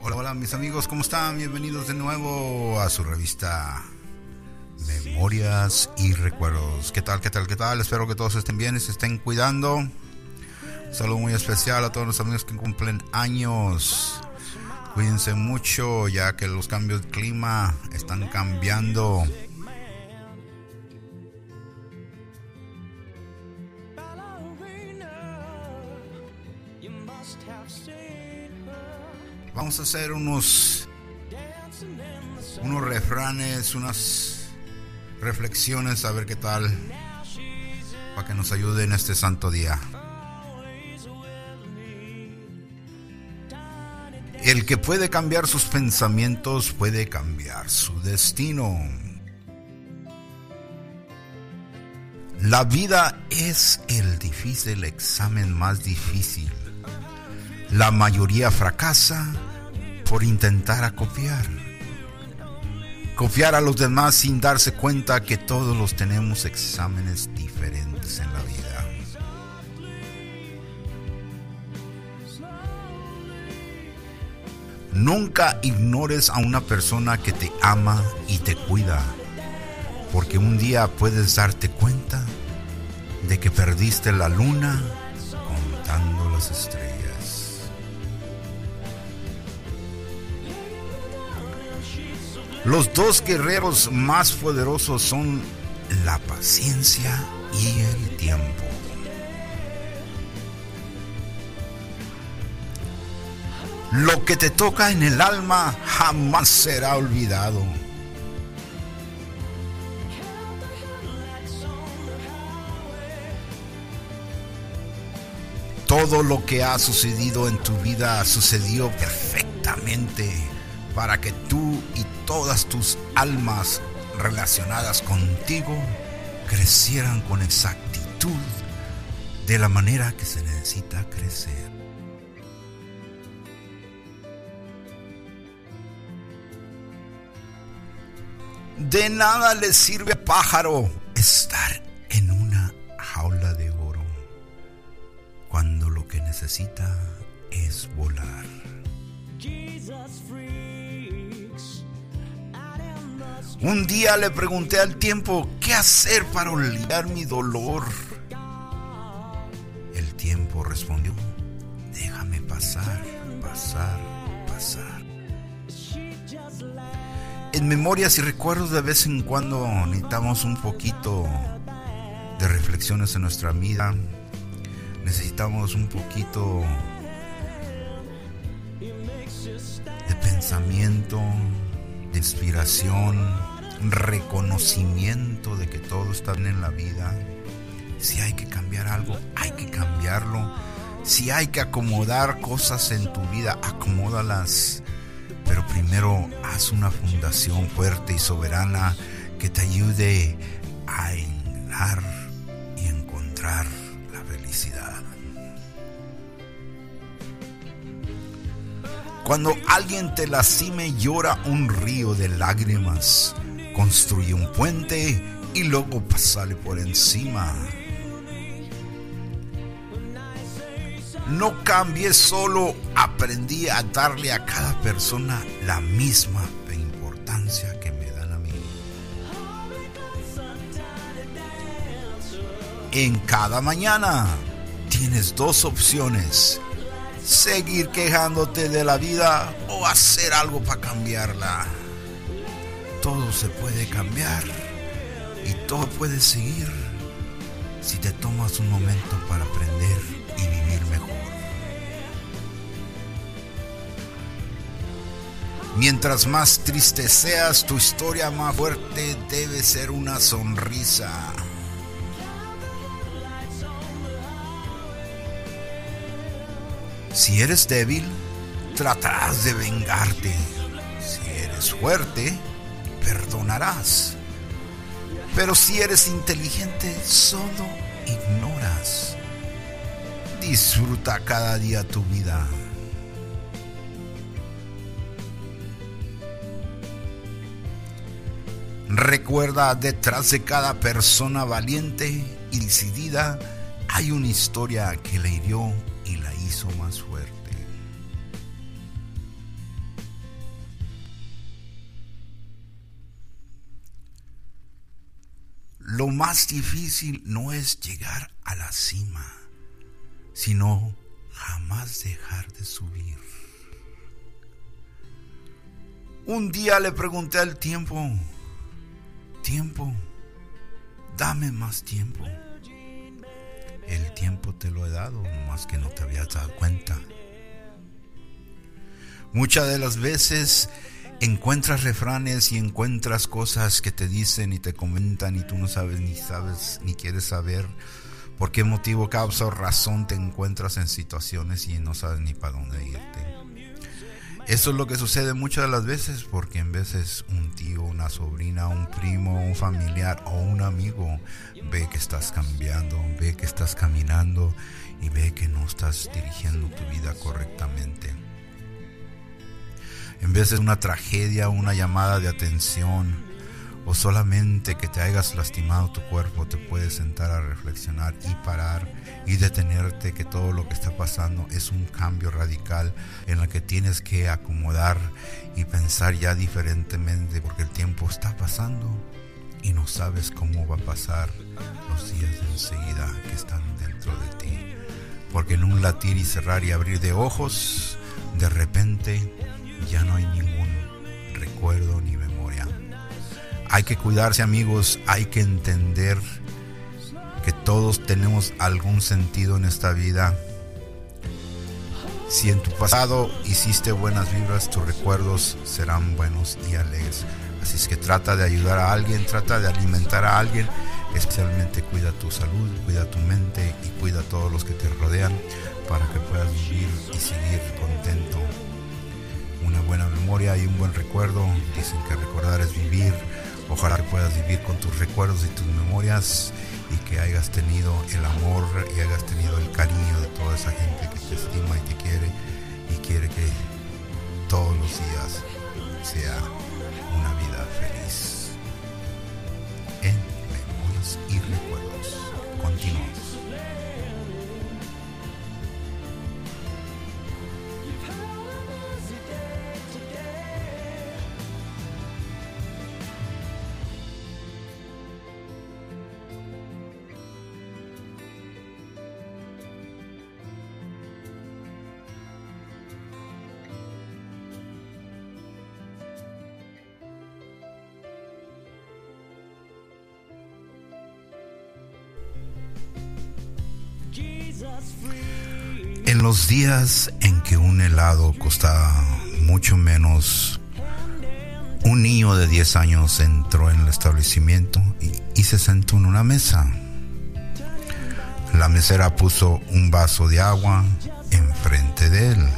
Hola, hola mis amigos, ¿cómo están? Bienvenidos de nuevo a su revista Memorias y Recuerdos. ¿Qué tal, qué tal, qué tal? Espero que todos estén bien y se estén cuidando. Un saludo muy especial a todos los amigos que cumplen años. Cuídense mucho ya que los cambios de clima están cambiando. Vamos a hacer unos unos refranes, unas reflexiones a ver qué tal para que nos ayude en este santo día. El que puede cambiar sus pensamientos puede cambiar su destino. La vida es el difícil examen más difícil. La mayoría fracasa por intentar acopiar. Copiar a los demás sin darse cuenta que todos los tenemos exámenes diferentes en la vida. Nunca ignores a una persona que te ama y te cuida, porque un día puedes darte cuenta de que perdiste la luna contando las estrellas. Los dos guerreros más poderosos son la paciencia y el tiempo. Lo que te toca en el alma jamás será olvidado. Todo lo que ha sucedido en tu vida sucedió perfectamente para que tú y todas tus almas relacionadas contigo crecieran con exactitud de la manera que se necesita crecer. De nada le sirve a pájaro estar en una jaula de oro cuando lo que necesita es volar. Un día le pregunté al tiempo qué hacer para olvidar mi dolor. El tiempo respondió, déjame pasar, pasar, pasar. En memorias y recuerdos de vez en cuando necesitamos un poquito de reflexiones en nuestra vida. Necesitamos un poquito de pensamiento, inspiración, reconocimiento de que todo está en la vida. Si hay que cambiar algo, hay que cambiarlo. Si hay que acomodar cosas en tu vida, acomódalas. Pero primero haz una fundación fuerte y soberana que te ayude a enlar y encontrar la felicidad. Cuando alguien te lastime, llora un río de lágrimas. Construye un puente y luego pasale por encima. No cambié solo, aprendí a darle a cada persona la misma importancia que me dan a mí. En cada mañana tienes dos opciones. Seguir quejándote de la vida o hacer algo para cambiarla. Todo se puede cambiar y todo puede seguir si te tomas un momento para aprender y vivir mejor. Mientras más triste seas, tu historia más fuerte debe ser una sonrisa. Si eres débil, tratarás de vengarte. Si eres fuerte, perdonarás. Pero si eres inteligente, solo ignoras. Disfruta cada día tu vida. Recuerda, detrás de cada persona valiente y decidida hay una historia que la hirió hizo más fuerte. Lo más difícil no es llegar a la cima, sino jamás dejar de subir. Un día le pregunté al tiempo, tiempo, dame más tiempo. Lo he dado, más que no te habías dado cuenta. Muchas de las veces encuentras refranes y encuentras cosas que te dicen y te comentan y tú no sabes ni sabes ni quieres saber por qué motivo, causa o razón te encuentras en situaciones y no sabes ni para dónde irte. Eso es lo que sucede muchas de las veces porque en veces un tío, una sobrina, un primo, un familiar o un amigo ve que estás cambiando, ve que estás caminando y ve que no estás dirigiendo tu vida correctamente. En de una tragedia, una llamada de atención o solamente que te hayas lastimado tu cuerpo, te puedes sentar a reflexionar y parar y detenerte que todo lo que está pasando es un cambio radical en el que tienes que acomodar y pensar ya diferentemente porque el tiempo está pasando y no sabes cómo va a pasar los días de enseguida que están dentro de ti. Porque en un latir y cerrar y abrir de ojos, de repente ya no hay ningún recuerdo ni. Hay que cuidarse amigos, hay que entender que todos tenemos algún sentido en esta vida. Si en tu pasado hiciste buenas vibras, tus recuerdos serán buenos y alegres. Así es que trata de ayudar a alguien, trata de alimentar a alguien, especialmente cuida tu salud, cuida tu mente y cuida a todos los que te rodean para que puedas vivir y seguir contento una buena memoria y un buen recuerdo. Dicen que recordar es vivir. Ojalá que puedas vivir con tus recuerdos y tus memorias y que hayas tenido el amor y hayas tenido el cariño de toda esa gente que te estima y te quiere y quiere que todos los días sea En los días en que un helado costaba mucho menos, un niño de 10 años entró en el establecimiento y, se sentó en una mesa. La mesera puso un vaso de agua enfrente de él.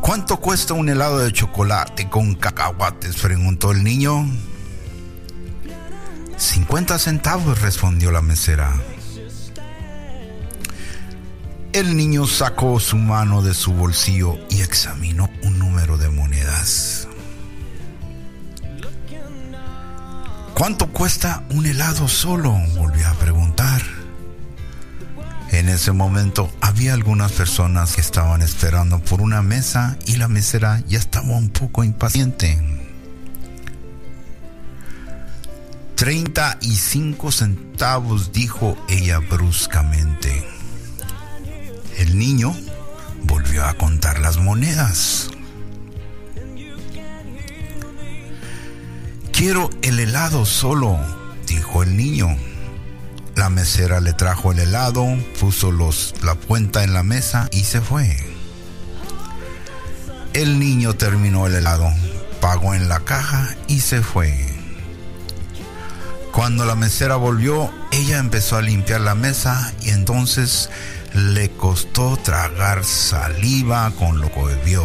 ¿Cuánto cuesta un helado de chocolate con cacahuates? preguntó el niño. 50 centavos, respondió la mesera. El niño sacó su mano de su bolsillo y examinó un número de monedas. ¿Cuánto cuesta un helado solo? Volvió a preguntar. En ese momento había algunas personas que estaban esperando por una mesa y la mesera ya estaba un poco impaciente. 35 centavos, dijo ella bruscamente. El niño volvió a contar las monedas. Quiero el helado solo, dijo el niño. La mesera le trajo el helado, puso los, la cuenta en la mesa y se fue. El niño terminó el helado, pagó en la caja y se fue. Cuando la mesera volvió, ella empezó a limpiar la mesa y entonces le costó tragar saliva con lo que vio.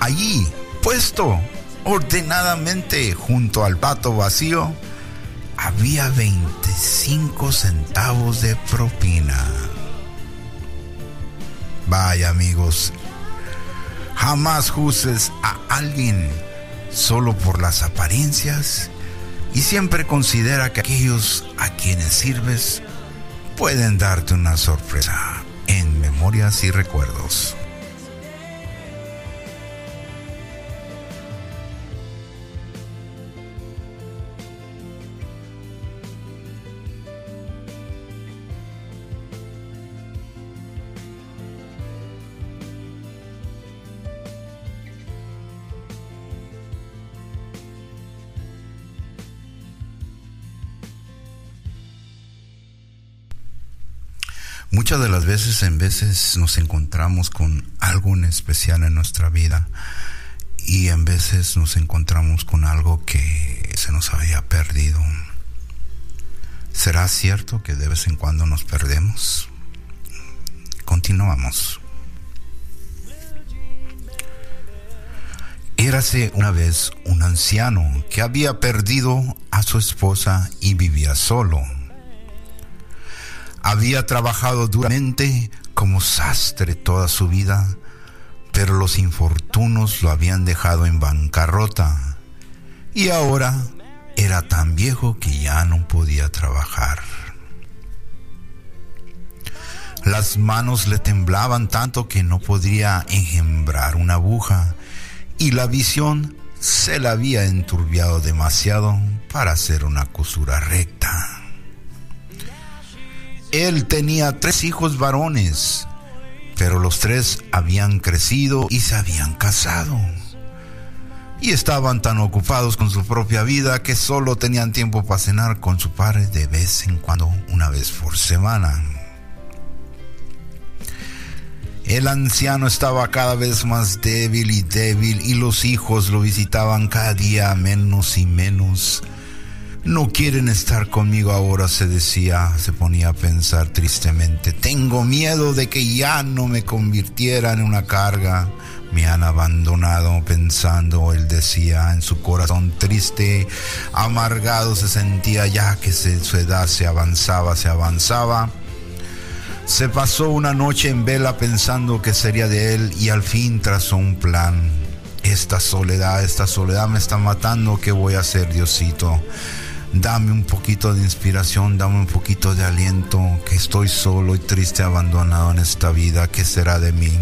Allí, puesto ordenadamente junto al pato vacío, había 25 centavos de propina. Vaya amigos, jamás juzgues a alguien solo por las apariencias y siempre considera que aquellos a quienes sirves pueden darte una sorpresa en memorias y recuerdos. Muchas de las veces en veces nos encontramos con algo en especial en nuestra vida y en veces nos encontramos con algo que se nos había perdido. ¿Será cierto que de vez en cuando nos perdemos? Continuamos. Érase una vez un anciano que había perdido a su esposa y vivía solo. Había trabajado duramente como sastre toda su vida, pero los infortunos lo habían dejado en bancarrota y ahora era tan viejo que ya no podía trabajar. Las manos le temblaban tanto que no podría enjembrar una aguja y la visión se la había enturbiado demasiado para hacer una costura recta. Él tenía tres hijos varones, pero los tres habían crecido y se habían casado. Y estaban tan ocupados con su propia vida que solo tenían tiempo para cenar con su padre de vez en cuando, una vez por semana. El anciano estaba cada vez más débil y débil y los hijos lo visitaban cada día menos y menos. No quieren estar conmigo ahora, se decía, se ponía a pensar tristemente. Tengo miedo de que ya no me convirtiera en una carga. Me han abandonado pensando, él decía, en su corazón triste, amargado se sentía ya que su edad se avanzaba, se avanzaba se pasó una noche en vela pensando que sería de él y al fin trazó un plan. Esta soledad, esta soledad me está matando, ¿qué voy a hacer, Diosito? Dame un poquito de inspiración, dame un poquito de aliento, que estoy solo y triste, abandonado en esta vida, ¿qué será de mí?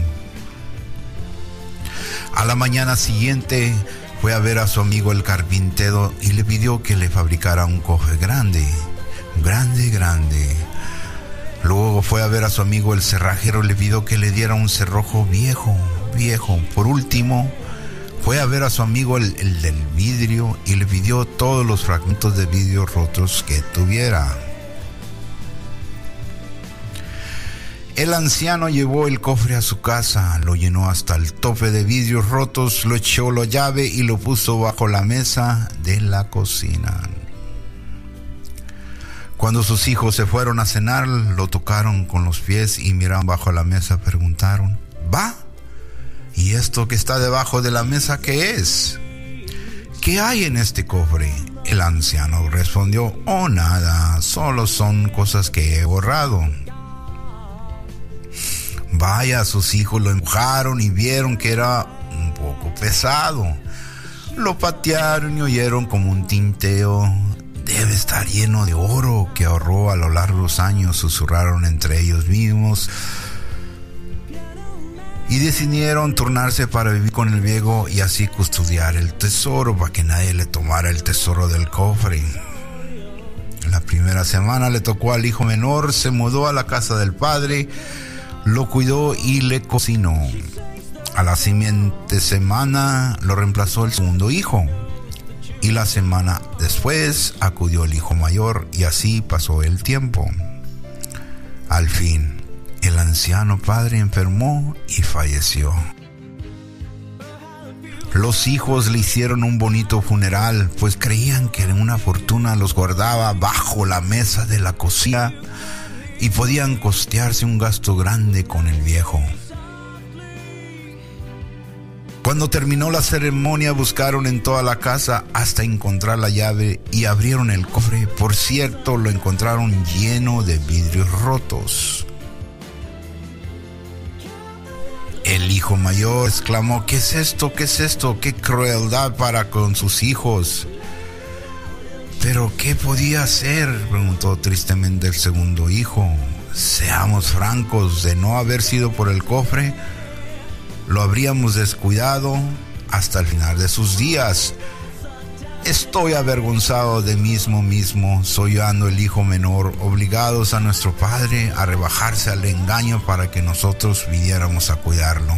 A la mañana siguiente fue a ver a su amigo el carpintero y le pidió que le fabricara un cofre grande, grande, grande Luego fue a ver a su amigo el cerrajero y le pidió que le diera un cerrojo viejo, viejo. Por último, fue a ver a su amigo el, del vidrio y le pidió todos los fragmentos de vidrio rotos que tuviera. El anciano llevó el cofre a su casa, lo llenó hasta el tope de vidrios rotos, lo echó la llave y lo puso bajo la mesa de la cocina. Cuando sus hijos se fueron a cenar, lo tocaron con los pies y miraron bajo la mesa, preguntaron, ¿va? ¿Y esto que está debajo de la mesa qué es? ¿Qué hay en este cofre? El anciano respondió, oh nada, solo son cosas que he borrado. Vaya, sus hijos lo empujaron y vieron que era un poco pesado. Lo patearon y oyeron como un tinteo debe estar lleno de oro que ahorró a lo largo de los años, susurraron entre ellos mismos. Y decidieron turnarse para vivir con el viejo y así custodiar el tesoro para que nadie le tomara el tesoro del cofre. La primera semana le tocó al hijo menor, se mudó a la casa del padre, lo cuidó y le cocinó. A la siguiente semana lo reemplazó el segundo hijo, y la semana después acudió el hijo mayor y así pasó el tiempo. Al fin, el anciano padre enfermó y falleció. Los hijos le hicieron un bonito funeral, pues creían que una fortuna los guardaba bajo la mesa de la cocina y podían costearse un gasto grande con el viejo. Cuando terminó la ceremonia buscaron en toda la casa hasta encontrar la llave y abrieron el cofre. Por cierto, lo encontraron lleno de vidrios rotos. Hijo mayor exclamó, ¿qué es esto? ¿Qué es esto? ¿Qué crueldad para con sus hijos? Pero ¿qué podía hacer? preguntó tristemente el segundo hijo. Seamos francos, de no haber sido por el cofre, lo habríamos descuidado hasta el final de sus días. Estoy avergonzado de mismo mismo, soy ando el hijo menor, obligados a nuestro padre a rebajarse al engaño para que nosotros viniéramos a cuidarlo.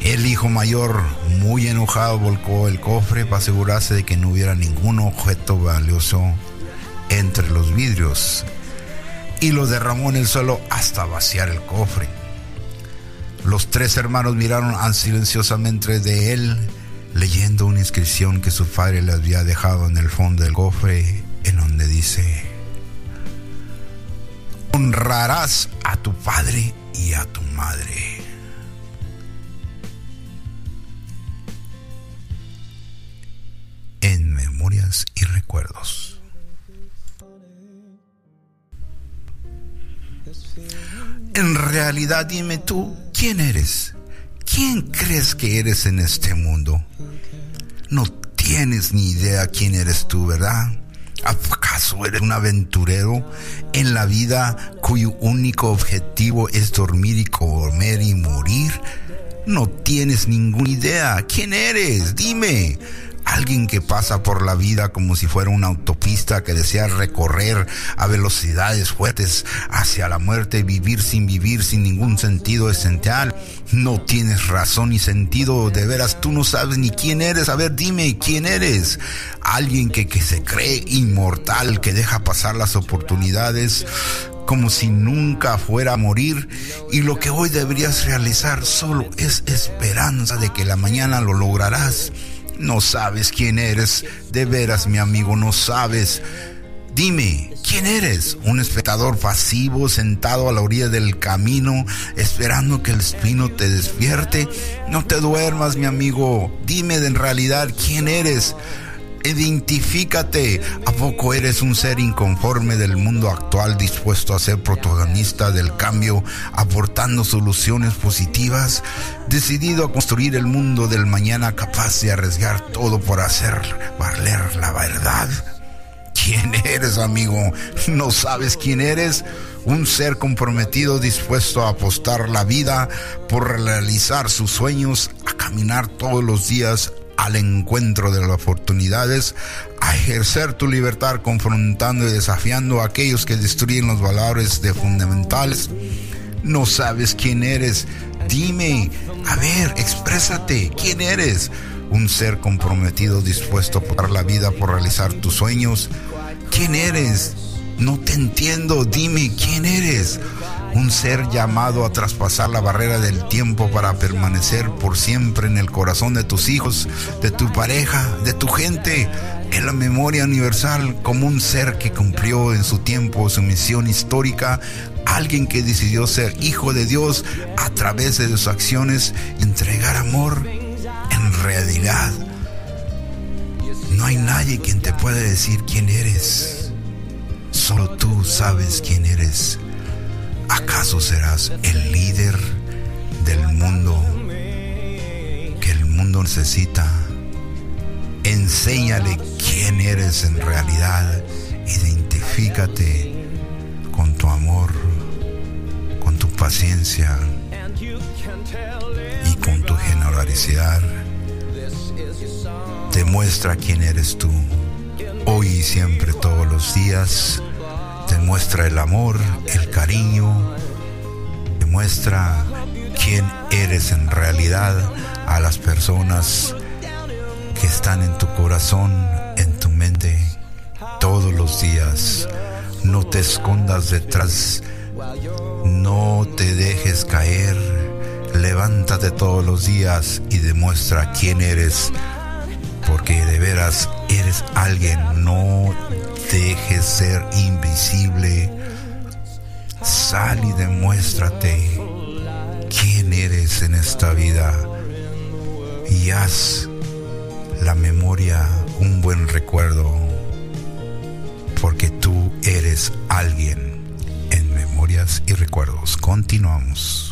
El hijo mayor, muy enojado, volcó el cofre para asegurarse de que no hubiera ningún objeto valioso entre los vidrios y lo derramó en el suelo hasta vaciar el cofre. Los tres hermanos miraron silenciosamente de él, leyendo una inscripción que su padre le había dejado en el fondo del cofre, en donde dice, honrarás a tu padre y a tu madre. Memorias y recuerdos. En realidad dime tú, ¿quién eres? ¿Quién crees que eres en este mundo? No tienes ni idea quién eres tú, ¿verdad? ¿Acaso eres un aventurero en la vida cuyo único objetivo es dormir y comer y morir? No tienes ninguna idea. ¿Quién eres? Dime. Alguien que pasa por la vida como si fuera una autopista que desea recorrer a velocidades fuertes hacia la muerte, vivir sin vivir, sin ningún sentido esencial. No tienes razón ni sentido, de veras tú no sabes ni quién eres. A ver, dime, ¿quién eres? Alguien que, que se cree inmortal, que deja pasar las oportunidades como si nunca fuera a morir y lo que hoy deberías realizar solo es esperanza de que la mañana lo lograrás. No sabes quién eres, de veras mi amigo, no sabes. Dime, ¿quién eres? ¿Un espectador pasivo sentado a la orilla del camino esperando que el espino te despierte? No te duermas, mi amigo. Dime en realidad quién eres. Identifícate. ¿A poco eres un ser inconforme del mundo actual dispuesto a ser protagonista del cambio, aportando soluciones positivas? Decidido a construir el mundo del mañana capaz de arriesgar todo por hacer valer la verdad. ¿Quién eres, amigo? ¿No sabes quién eres? Un ser comprometido dispuesto a apostar la vida por realizar sus sueños, a caminar todos los días al encuentro de las oportunidades, a ejercer tu libertad confrontando y desafiando a aquellos que destruyen los valores de fundamentales. No sabes quién eres. Dime, a ver, exprésate, ¿quién eres? Un ser comprometido dispuesto a dar la vida por realizar tus sueños. ¿Quién eres? No te entiendo, dime, ¿quién eres? Un ser llamado a traspasar la barrera del tiempo para permanecer por siempre en el corazón de tus hijos, de tu pareja, de tu gente, en la memoria universal como un ser que cumplió en su tiempo su misión histórica, alguien que decidió ser hijo de Dios a través de sus acciones, entregar amor en realidad. No hay nadie quien te pueda decir quién eres. Solo tú sabes quién eres. ¿Acaso serás el líder del mundo que el mundo necesita? Enséñale quién eres en realidad. Identifícate con tu amor, con tu paciencia y con tu generosidad. Demuestra quién eres tú, hoy y siempre, todos los días demuestra el amor, el cariño, demuestra quién eres en realidad a las personas que están en tu corazón, en tu mente, todos los días. No te escondas detrás, no te dejes caer, levántate todos los días y demuestra quién eres, porque de veras eres alguien, no dejes ser invisible. Sal y demuéstrate quién eres en esta vida y haz la memoria un buen recuerdo porque tú eres alguien en memorias y recuerdos. Continuamos.